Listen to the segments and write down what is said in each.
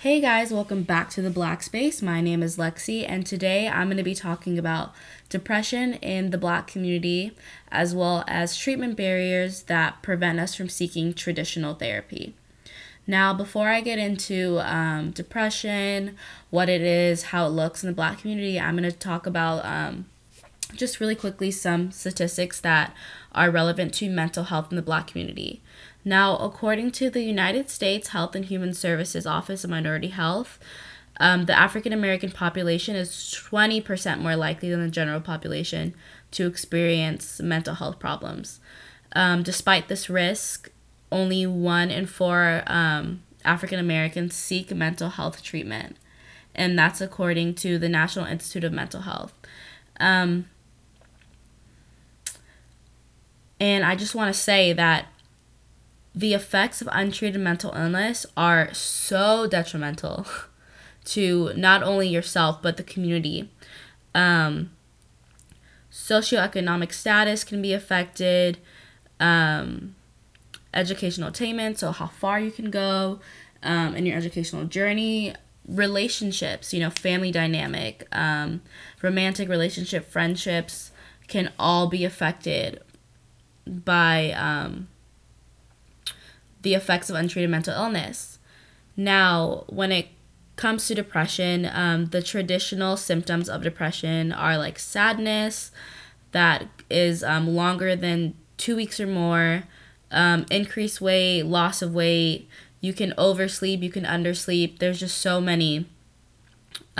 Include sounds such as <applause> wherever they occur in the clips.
Hey guys, welcome back to the Black Space. My name is Lexi, and today I'm going to be talking about depression in the Black community as well as treatment barriers that prevent us from seeking traditional therapy. Now, before I get into um, depression, what it is, how it looks in the Black community, I'm going to talk about um, just really quickly some statistics that are relevant to mental health in the Black community. Now, according to the United States Health and Human Services Office of Minority Health, um, the African American population is 20% more likely than the general population to experience mental health problems. Um, despite this risk, only one in four um, African Americans seek mental health treatment, and that's according to the National Institute of Mental Health. Um, and I just want to say that the effects of untreated mental illness are so detrimental <laughs> to not only yourself but the community. Um, socioeconomic status can be affected, um, educational attainment, so how far you can go um, in your educational journey, relationships, you know, family dynamic, um, romantic relationship, friendships can all be affected by um, the effects of untreated mental illness. Now, when it comes to depression, um, the traditional symptoms of depression are like sadness that is um, longer than two weeks or more, um, increased weight, loss of weight. You can oversleep, you can undersleep. There's just so many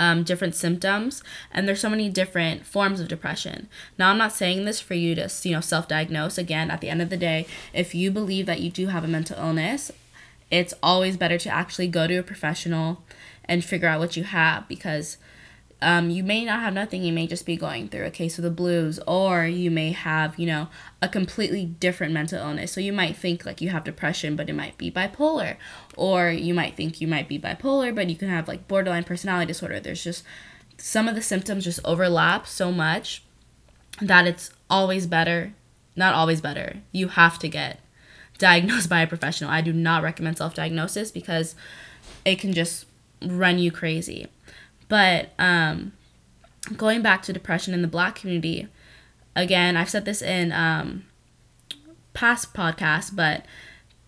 um, different symptoms and there's so many different forms of depression. Now i'm not saying this for you to you know self-diagnose. Again at the end of the day if you believe that you do have a mental illness it's always better to actually go to a professional and figure out what you have because um, you may not have nothing. You may just be going through a case of the blues, or you may have, you know, a completely different mental illness. So you might think like you have depression, but it might be bipolar, or you might think you might be bipolar, but you can have like borderline personality disorder. There's just some of the symptoms just overlap so much that it's always better, not always better. You have to get diagnosed by a professional. I do not recommend self diagnosis because it can just run you crazy. But um, going back to depression in the black community, again, I've said this in um, past podcasts, but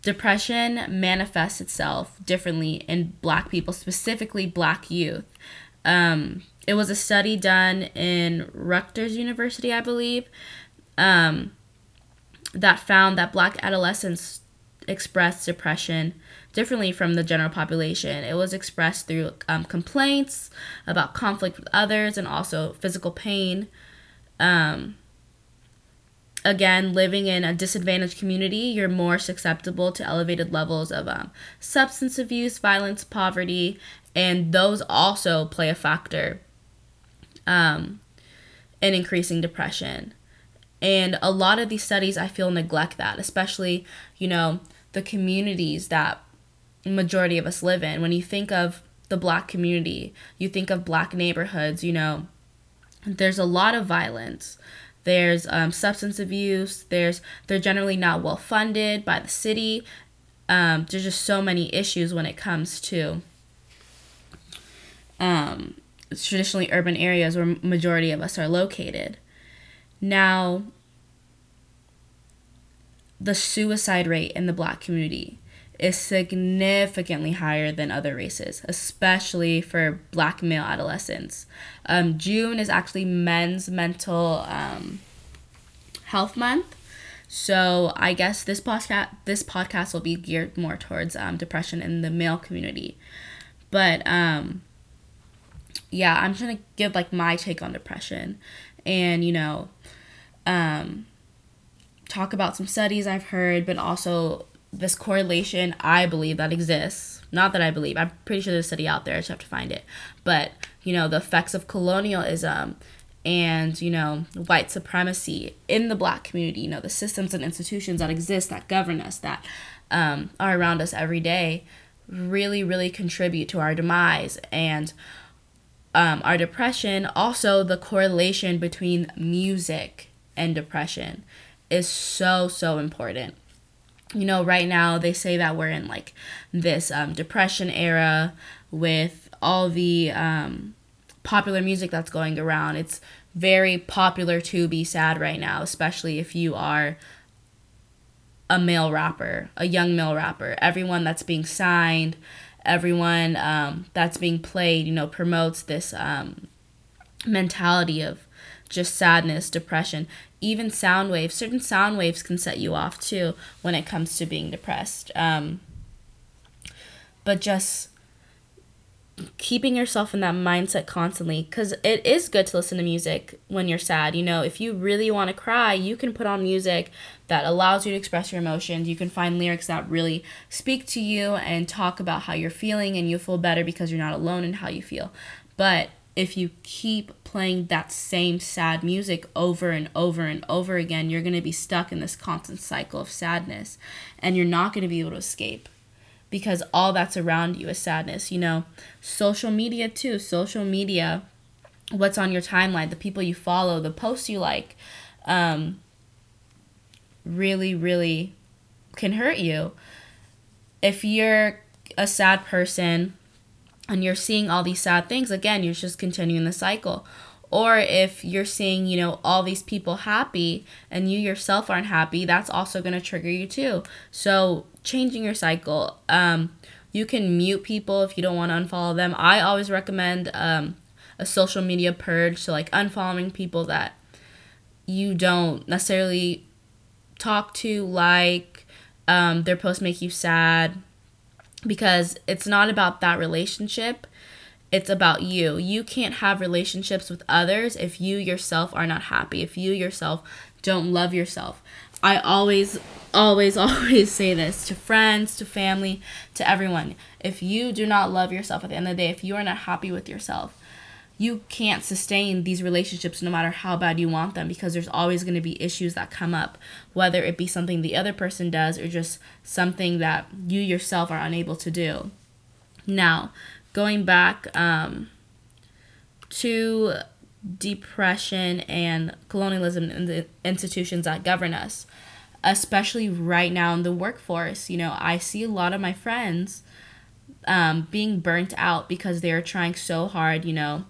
depression manifests itself differently in black people, specifically black youth. Um, it was a study done in Rutgers University, I believe, um, that found that black adolescents expressed depression differently from the general population. It was expressed through um, complaints about conflict with others and also physical pain. Um, again, living in a disadvantaged community, you're more susceptible to elevated levels of um, substance abuse, violence, poverty, and those also play a factor um, in increasing depression. And a lot of these studies, I feel, neglect that, especially, you know, the communities that majority of us live in. When you think of the black community, you think of black neighborhoods, you know, there's a lot of violence. There's um, substance abuse. There's they're generally not well funded by the city. Um, there's just so many issues when it comes to um, traditionally urban areas where majority of us are located. Now, the suicide rate in the black community is significantly higher than other races, especially for black male adolescents. Um, June is actually men's mental um, health month. So I guess this podcast this podcast will be geared more towards um, depression in the male community. But um, yeah, I'm trying to give like my take on depression and you know um, talk about some studies I've heard, but also this correlation I believe that exists. Not that I believe. I'm pretty sure there's a study out there. I just have to find it. But you know the effects of colonialism and you know white supremacy in the black community. You know the systems and institutions that exist that govern us that um, are around us every day really really contribute to our demise and um, our depression. Also the correlation between music and depression is so so important you know, right now they say that we're in like this um, depression era with all the um, popular music that's going around. It's very popular to be sad right now, especially if you are a male rapper, a young male rapper. Everyone that's being signed, everyone um, that's being played, you know, promotes this um, mentality of just sadness, depression. Even sound waves, certain sound waves can set you off too when it comes to being depressed. Um, but just keeping yourself in that mindset constantly because it is good to listen to music when you're sad. You know, if you really want to cry, you can put on music that allows you to express your emotions. You can find lyrics that really speak to you and talk about how you're feeling, and you feel better because you're not alone in how you feel. But if you keep playing that same sad music over and over and over again, you're going to be stuck in this constant cycle of sadness and you're not going to be able to escape because all that's around you is sadness. You know, social media too. Social media, what's on your timeline, the people you follow, the posts you like, um, really, really can hurt you. If you're a sad person and you're seeing all these sad things, again, you're just continuing the cycle. Or if you're seeing you know all these people happy and you yourself aren't happy that's also going to trigger you too. So changing your cycle um, you can mute people if you don't want to unfollow them. I always recommend um, a social media purge so like unfollowing people that you don't necessarily talk to like um, their posts make you sad because it's not about that relationship it's about you. You can't have relationships with others if you yourself are not happy, if you yourself don't love yourself. I always, always, <laughs> always say this to friends, to family, to everyone. If you do not love yourself at the end of the day, if you are not happy with yourself, you can't sustain these relationships no matter how bad you want them because there's always going to be issues that come up, whether it be something the other person does or just something that you yourself are unable to do. Now, going back um, to depression and colonialism and the institutions that govern us, especially right now in the workforce. You know, I see a lot of my friends um, being burnt out because they're trying so hard, you know,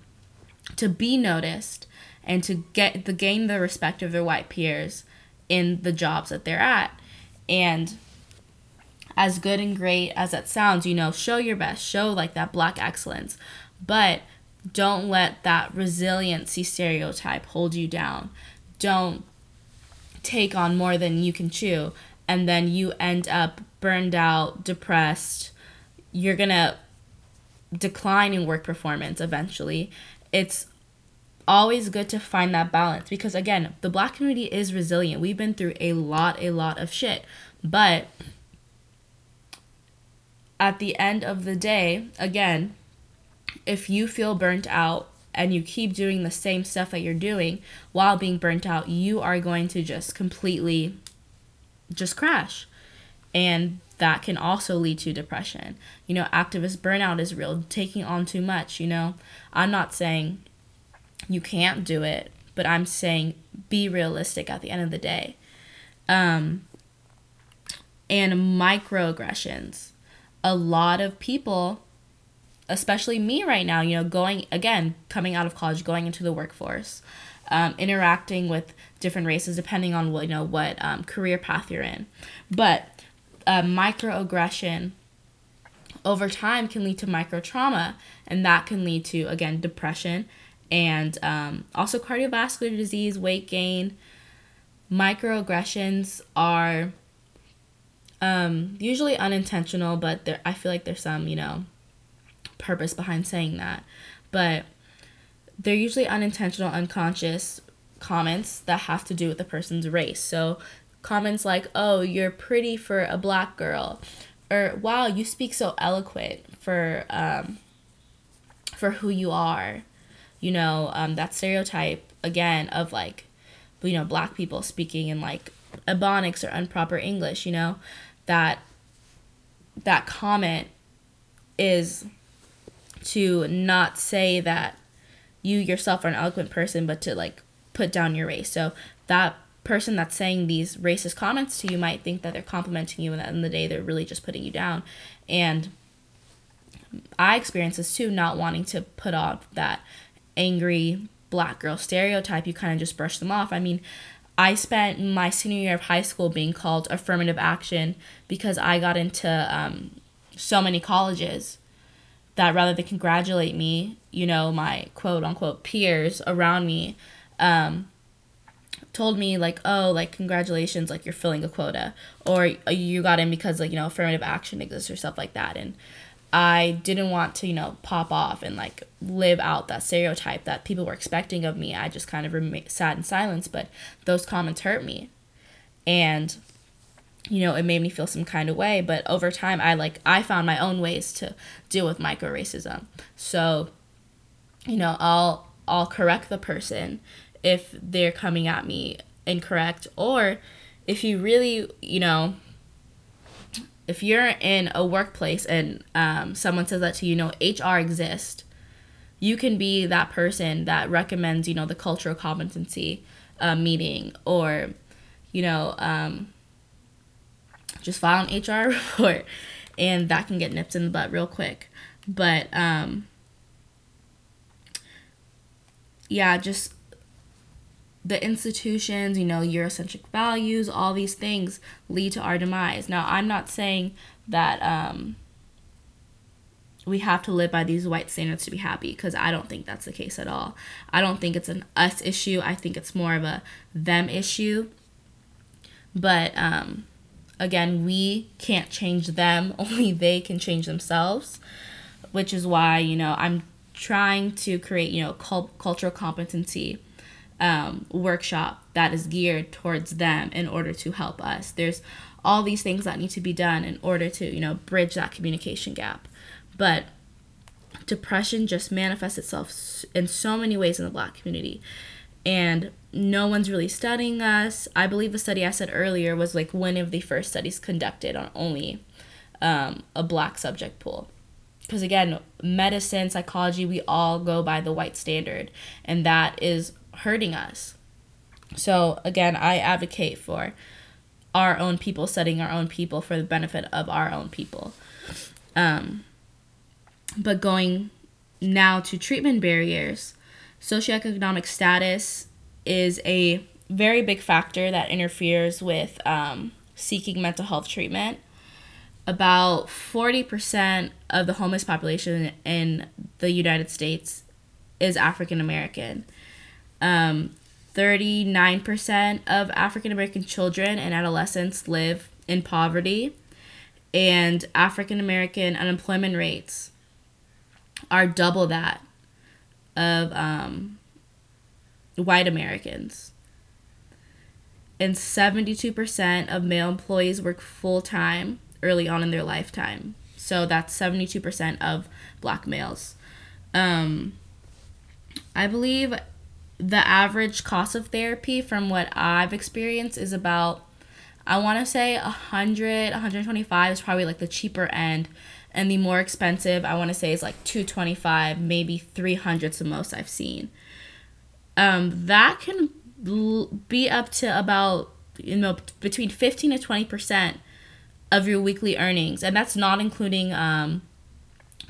to be noticed and to get the gain the respect of their white peers in the jobs that they're at. And as good and great as that sounds, you know, show your best, show like that black excellence, but don't let that resiliency stereotype hold you down. Don't take on more than you can chew, and then you end up burned out, depressed. You're gonna decline in work performance eventually. It's always good to find that balance because again, the black community is resilient. We've been through a lot, a lot of shit. But at the end of the day, again, if you feel burnt out and you keep doing the same stuff that you're doing while being burnt out, you are going to just completely just crash. And that can also lead to depression. You know, activist burnout is real, taking on too much, you know. I'm not saying you can't do it, but I'm saying be realistic at the end of the day. Um, and microaggressions a lot of people especially me right now you know going again coming out of college going into the workforce um, interacting with different races depending on what you know what um, career path you're in but uh, microaggression over time can lead to micro trauma and that can lead to again depression and um, also cardiovascular disease weight gain microaggressions are um, usually unintentional, but there I feel like there's some, you know, purpose behind saying that. But they're usually unintentional, unconscious comments that have to do with the person's race. So comments like, "Oh, you're pretty for a black girl," or "Wow, you speak so eloquent for um, for who you are." You know, um, that stereotype again of like, you know, black people speaking in like ebonics or improper English. You know, that that comment is to not say that you yourself are an eloquent person but to like put down your race so that person that's saying these racist comments to you might think that they're complimenting you and at the end of the day they're really just putting you down. And i experience this too not wanting to put off that angry black girl stereotype. You kind of just brush them off. I mean i spent my senior year of high school being called affirmative action because i got into um, so many colleges that rather than congratulate me you know my quote unquote peers around me um, told me like oh like congratulations like you're filling a quota. Or uh, you got in because like you know affirmative action exists or stuff like that. And i didn't want to you know pop off and like live out that stereotype that people were expecting of me. I just kind of rem- sat in silence. But those comments hurt me. And you know it made me feel some kind of way. But over time i like i found my own ways to deal with micro racism so you know i'll i'll correct the person if they're coming at me incorrect or if you really you know if you're in a workplace and um, someone says that to you, you know hr exists you can be that person that recommends you know the cultural competency uh, meeting or you know um, just file an hr <laughs> report and that can get nipped in the butt real quick. But um, yeah just the institutions, you know, Eurocentric values, all these things lead to our demise. Now, I'm not saying that um, we have to live by these white standards to be happy because I don't think that's the case at all. I don't think it's an us issue. I think it's more of a them issue. But um, again, we can't change them, <laughs> only they can change themselves, which is why, you know, I'm trying to create, you know, cult- cultural competency um, workshop that is geared towards them in order to help us. There's all these things that need to be done in order to, you know, bridge that communication gap. But depression just manifests itself in so many ways in the black community. And no one's really studying us. I believe the study I said earlier was like one of the first studies conducted on only um, a black subject pool. Because again, medicine, psychology, we all go by the white standard. And that is hurting us. So, again, I advocate for our own people, setting our own people for the benefit of our own people. Um, but going now to treatment barriers, socioeconomic status is a very big factor that interferes with um, seeking mental health treatment. About 40% of the homeless population in the United States is African American. Um, 39% of African American children and adolescents live in poverty, and African American unemployment rates are double that of um, white Americans. And 72% of male employees work full time early on in their lifetime. So that's 72% of black males. Um, I believe the average cost of therapy from what I've experienced is about I want to say 100 125 is probably like the cheaper end and the more expensive I want to say is like 225 maybe 300 the most I've seen. Um that can be up to about you know between 15 to 20 percent of your weekly earnings and that's not including um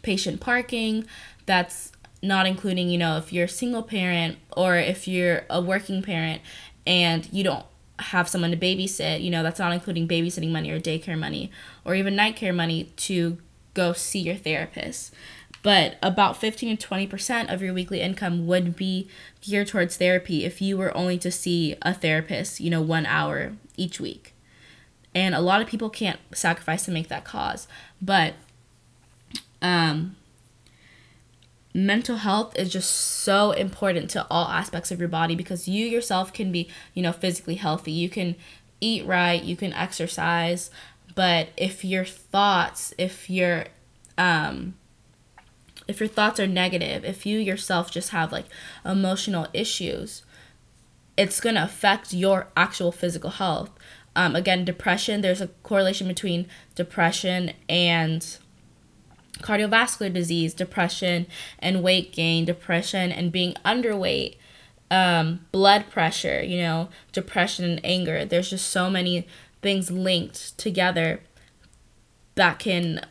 patient parking that's not including, you know, if you're a single parent or if you're a working parent and you don't have someone to babysit, you know, that's not including babysitting money or daycare money or even night care money to go see your therapist. But about 15 to 20% of your weekly income would be geared towards therapy if you were only to see a therapist, you know, one hour each week. And a lot of people can't sacrifice to make that cause. But um, mental health is just so important to all aspects of your body because you yourself can be, you know, physically healthy. You can eat right, you can exercise, but if your thoughts, if your um if your thoughts are negative, if you yourself just have like emotional issues, it's going to affect your actual physical health. Um, again, depression, there's a correlation between depression and cardiovascular disease, depression and weight gain, depression and being underweight, um, blood pressure, you know, depression and anger. There's just so many things linked together that can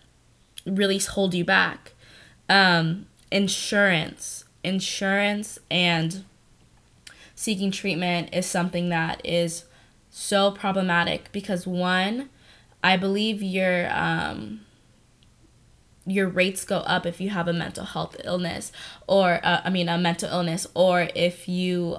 really hold you back. Um, insurance, insurance, and seeking treatment is something that is so problematic because one, I believe your um, your rates go up if you have a mental health illness or uh, I mean a mental illness or if you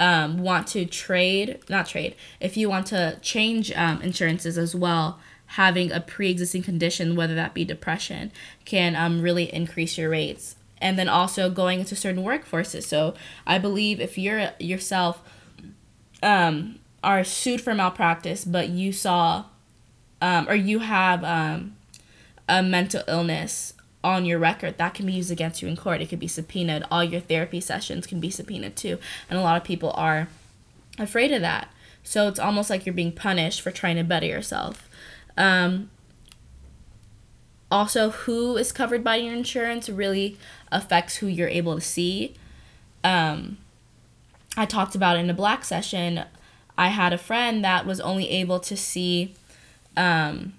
um, want to trade not trade if you want to change um, insurances as well having a pre-existing condition whether that be depression can um, really increase your rates. And then also going into certain workforces. So i believe if you're yourself um, are sued for malpractice but you saw um, or you have um, a mental illness on your record that can be used against you in court. It could be subpoenaed. All your therapy sessions can be subpoenaed too. And a lot of people are afraid of that. So it's almost like you're being punished for trying to better yourself. Um, also who is covered by your insurance really affects who you're able to see. Um, i talked about in a black session i had a friend that was only able to see um,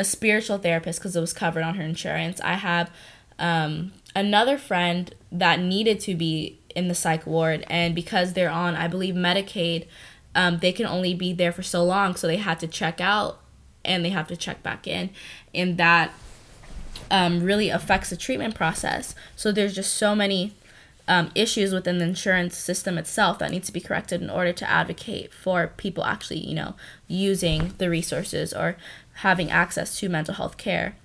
a spiritual therapist because it was covered on her insurance. I have um, another friend that needed to be in the psych ward, and because they're on, I believe, Medicaid, um, they can only be there for so long, so they had to check out and they have to check back in, and that um, really affects the treatment process. So there's just so many um, issues within the insurance system itself that needs to be corrected in order to advocate for people actually, you know, using the resources or having access to mental health care.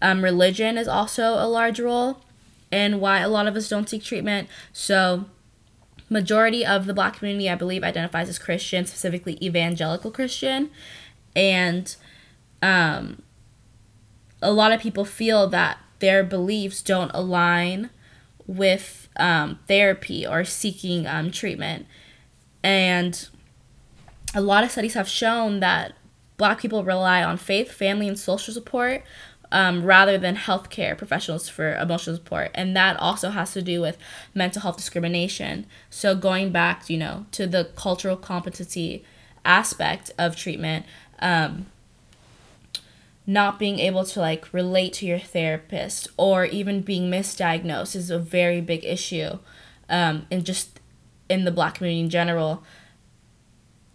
Um, religion is also a large role in why a lot of us don't seek treatment. So, majority of the black community, I believe, identifies as Christian, specifically evangelical Christian, and um, a lot of people feel that their beliefs don't align with um, therapy or seeking um, treatment. And a lot of studies have shown that Black people rely on faith, family, and social support um, rather than healthcare professionals for emotional support. And that also has to do with mental health discrimination. So, going back, you know, to the cultural competency aspect of treatment, um, not being able to like relate to your therapist or even being misdiagnosed is a very big issue um, and just in the black community in general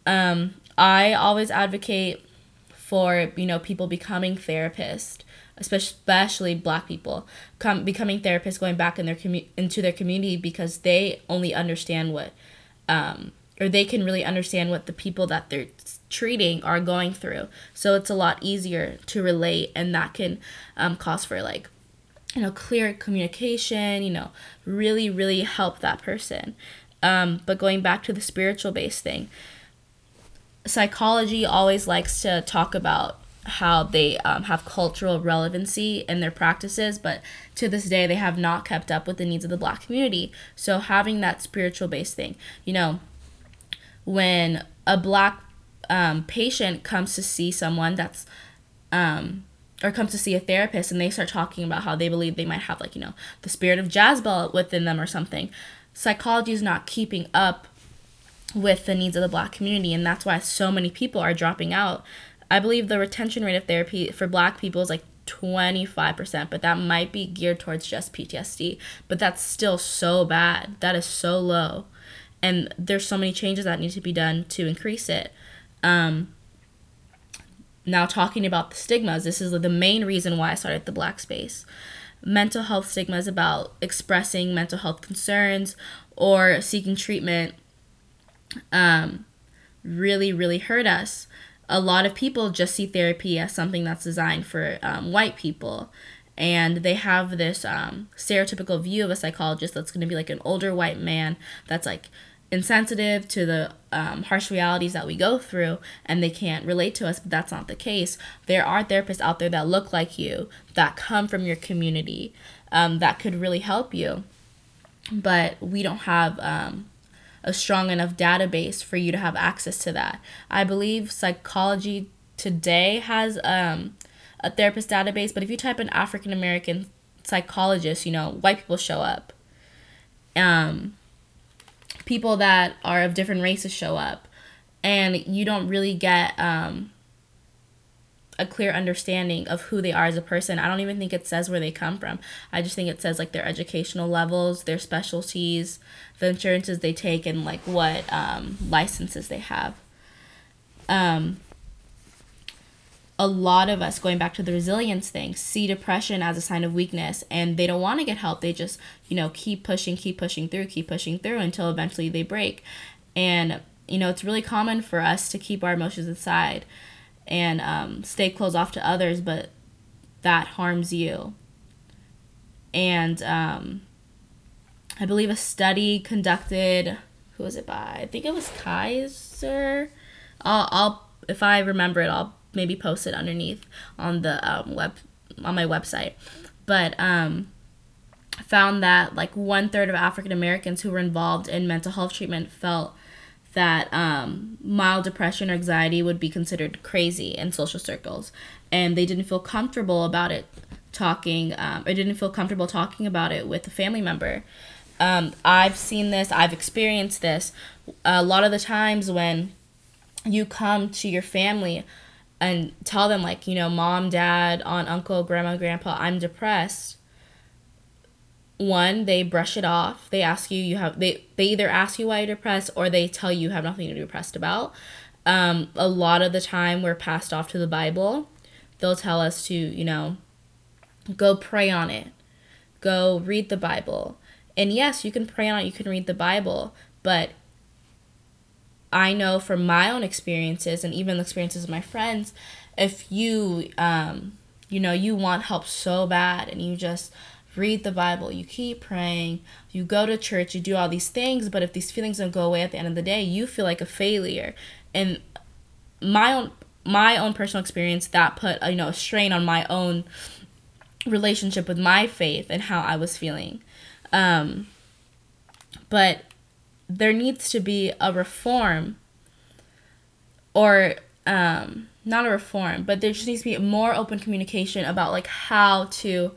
um, i always advocate for you know people becoming therapists especially black people come becoming therapists going back in their commu- into their community because they only understand what um, or they can really understand what the people that they're treating are going through. So it's a lot easier to relate and that can um, cause for like you know clear communication you know really really help that person. Um, but going back to the spiritual based thing psychology always likes to talk about how they um, have cultural relevancy in their practices, but to this day, they have not kept up with the needs of the black community. So, having that spiritual based thing, you know, when a black um, patient comes to see someone that's, um, or comes to see a therapist and they start talking about how they believe they might have, like, you know, the spirit of Jezebel within them or something, psychology is not keeping up with the needs of the black community and that's why so many people are dropping out. I believe the retention rate of therapy for black people is like 25% but that might be geared towards just ptsd but that's still so bad. That is so low. And there's so many changes that need to be done to increase it. Um, now talking about the stigmas this is the main reason why i started the black space. Mental health stigmas about expressing mental health concerns or seeking treatment um, really, really hurt us. A lot of people just see therapy as something that's designed for um, white people. And they have this um, stereotypical view of a psychologist that's going to be like an older white man that's like insensitive to the um, harsh realities that we go through and they can't relate to us, but that's not the case. There are therapists out there that look like you, that come from your community, um, that could really help you. But we don't have um, a strong enough database for you to have access to that. I believe psychology today has um, a therapist database, but if you type in African American psychologist, you know, white people show up. Um, people that are of different races show up and you don't really get um, a clear understanding of who they are as a person. I don't even think it says where they come from. I just think it says like their educational levels, their specialties, the insurances they take, and like what um, licenses they have. Um, a lot of us, going back to the resilience thing, see depression as a sign of weakness and they don't want to get help. They just, you know, keep pushing, keep pushing through, keep pushing through until eventually they break. And, you know, it's really common for us to keep our emotions inside and um, stay closed off to others, but that harms you. And um, I believe a study conducted, who was it by? I think it was Kaiser. I'll, I'll if I remember it, I'll maybe post it underneath on the um, web on my website. But um, found that like one third of African Americans who were involved in mental health treatment felt that um, mild depression or anxiety would be considered crazy in social circles, and they didn't feel comfortable about it talking, um, or didn't feel comfortable talking about it with a family member. Um, I've seen this, I've experienced this a lot of the times when you come to your family and tell them like you know mom dad aunt uncle grandma grandpa i'm depressed one they brush it off. They ask you you have they they either ask you why you're depressed or they tell you you have nothing to be depressed about. Um, a lot of the time we're passed off to the bible. They'll tell us to you know go pray on it. Go read the bible. And yes you can pray on it you can read the bible but i know from my own experiences and even the experiences of my friends if you um, you know you want help so bad and you just read the Bible, you keep praying, you go to church, you do all these things, but if these feelings don't go away at the end of the day, you feel like a failure. And my own my own personal experience that put you know a strain on my own relationship with my faith and how I was feeling. Um, but there needs to be a reform or um, not a reform, but there just needs to be more open communication about like how to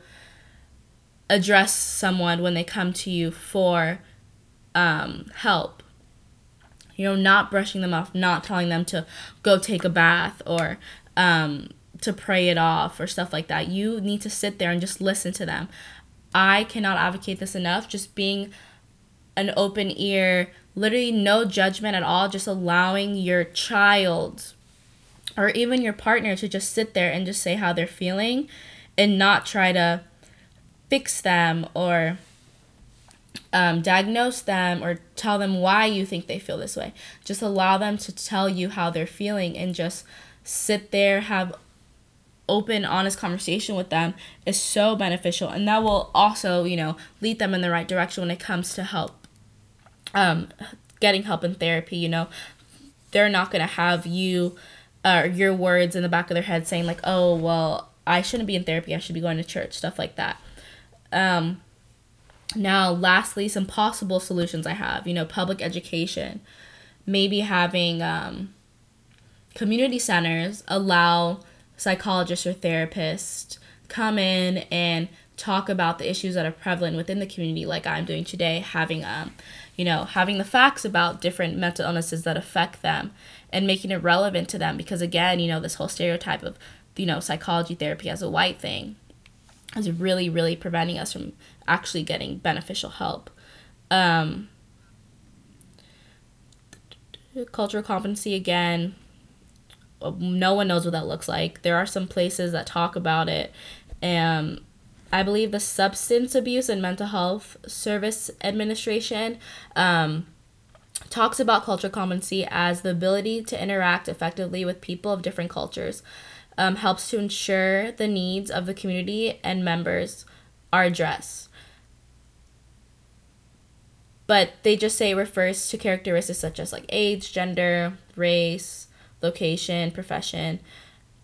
address someone when they come to you for um, help. You know, not brushing them off, not telling them to go take a bath or um, to pray it off or stuff like that. You need to sit there and just listen to them. I cannot advocate this enough. Just being an open ear, literally no judgment at all, just allowing your child or even your partner to just sit there and just say how they're feeling and not try to fix them or um, diagnose them or tell them why you think they feel this way. Just allow them to tell you how they're feeling and just sit there, have open, honest conversation with them is so beneficial. And that will also, you know, lead them in the right direction when it comes to help, um, getting help in therapy. You know, they're not going to have you or uh, your words in the back of their head saying, like, oh, well, I shouldn't be in therapy. I should be going to church, stuff like that. Um, now, lastly, some possible solutions I have, you know, public education, maybe having um, community centers allow psychologists or therapists come in and talk about the issues that are prevalent within the community like i'm doing today having um you know having the facts about different mental illnesses that affect them and making it relevant to them because again you know this whole stereotype of you know psychology therapy as a white thing is really, really preventing us from actually getting beneficial help. Um, cultural competency again. No one knows what that looks like. There are some places that talk about it. And i believe the substance abuse and mental health service administration um, talks about cultural competency as the ability to interact effectively with people of different cultures um, helps to ensure the needs of the community and members are addressed. But they just say refers to characteristics such as like age, gender, race, location, profession.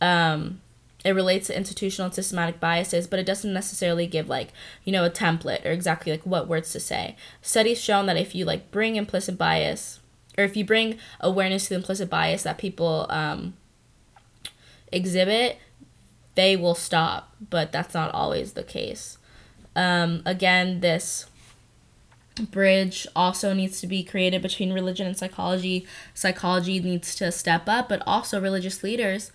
Um, it relates to institutional and systematic biases, but it doesn't necessarily give like, you know, a template or exactly like what words to say. Studies shown that if you like bring implicit bias or if you bring awareness to the implicit bias that people um, exhibit, they will stop, but that's not always the case. Um, again, this bridge also needs to be created between religion and psychology. Psychology needs to step up, but also religious leaders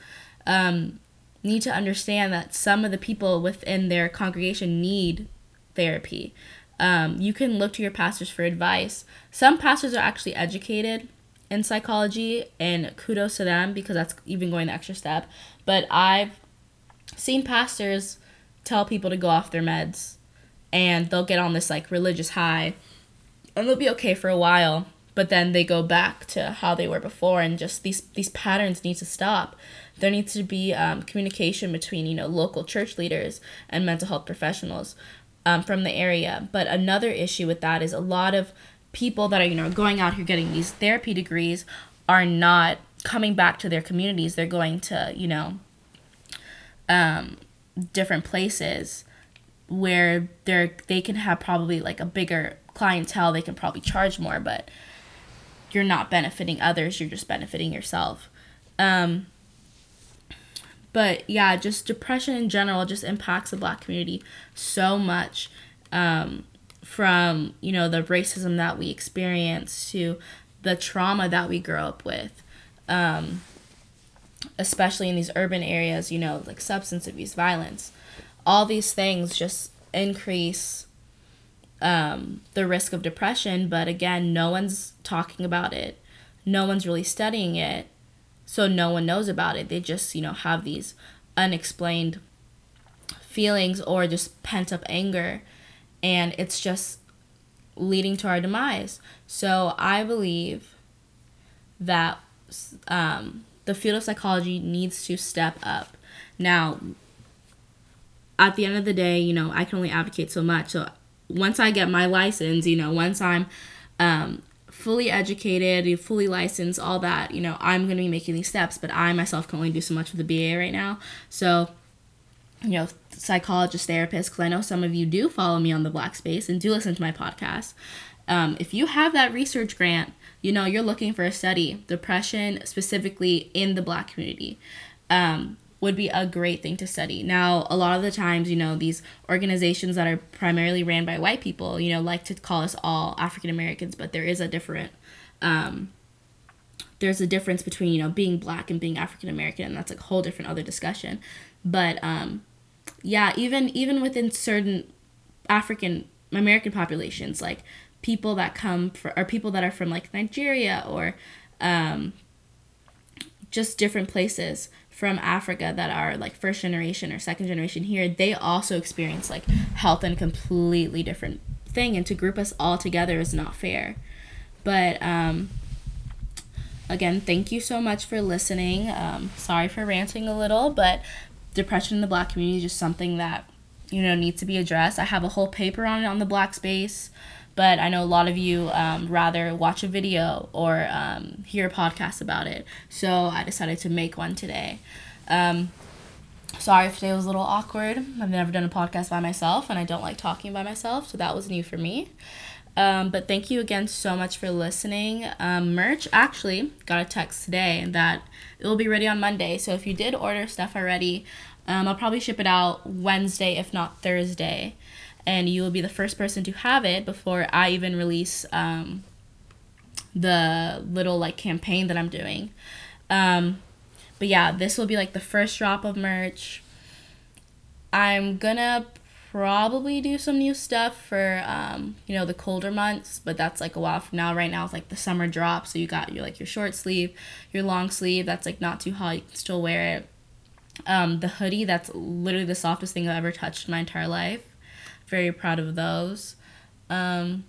um, need to understand that some of the people within their congregation need therapy. Um, you can look to your pastors for advice. Some pastors are actually educated in psychology, and kudos to them because that's even going the extra step. But I've seen pastors tell people to go off their meds and they'll get on this like religious high and they'll be okay for a while but then they go back to how they were before and just these these patterns need to stop there needs to be um, communication between you know local church leaders and mental health professionals um, from the area but another issue with that is a lot of people that are you know going out here getting these therapy degrees are not coming back to their communities. They're going to you know um, different places where they're they can have probably like a bigger clientele. They can probably charge more but you're not benefiting others. You're just benefiting yourself. Um, but yeah just depression in general just impacts the black community so much. Um, from you know the racism that we experience to the trauma that we grow up with um, especially in these urban areas you know like substance abuse violence all these things just increase um, the risk of depression, but again, no one's talking about it. No one's really studying it. So no one knows about it. They just, you know, have these unexplained feelings or just pent up anger. And it's just leading to our demise. So I believe that um, the field of psychology needs to step up. Now, at the end of the day, you know, I can only advocate so much. So once I get my license, you know, once I'm um, fully educated, fully licensed, all that, you know, I'm going to be making these steps, but I myself can only do so much with the BA right now. So, you know, psychologists, therapists, because I know some of you do follow me on the Black Space and do listen to my podcast. Um, if you have that research grant, you know, you're looking for a study, depression specifically in the Black community. Um, would be a great thing to study. Now, a lot of the times, you know, these organizations that are primarily ran by white people, you know, like to call us all African Americans, but there is a different um there's a difference between, you know, being black and being African American, and that's a whole different other discussion. But um yeah, even even within certain African American populations, like people that come for or people that are from like Nigeria or um just different places from Africa that are like first generation or second generation here, they also experience like health in a completely different thing. And to group us all together is not fair. But um, again, thank you so much for listening. Um, sorry for ranting a little, but depression in the black community is just something that you know needs to be addressed. I have a whole paper on it on the Black Space but I know a lot of you um, rather watch a video or um, hear a podcast about it. So I decided to make one today. Um, sorry if today was a little awkward. I've never done a podcast by myself and I don't like talking by myself, so that was new for me. Um, but thank you again so much for listening. Um, merch actually got a text today that it will be ready on Monday. So if you did order stuff already, um, I'll probably ship it out Wednesday, if not Thursday and you will be the first person to have it before I even release um, the little like campaign that I'm doing. Um, but yeah, this will be like the first drop of merch. I'm gonna probably do some new stuff for um, you know the colder months, but that's like a while from now. Right now it's like the summer drop, so you got your like your short sleeve, your long sleeve. That's like not too hot. You can still wear it. Um, the hoodie that's literally the softest thing I've ever touched in my entire life very proud of those. Um,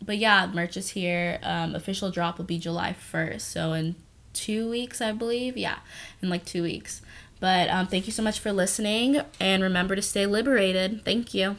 but yeah, merch is here. Um, official drop will be July 1st. So in two weeks, I believe. Yeah, in like two weeks. But um, thank you so much for listening. And remember to stay liberated. Thank you.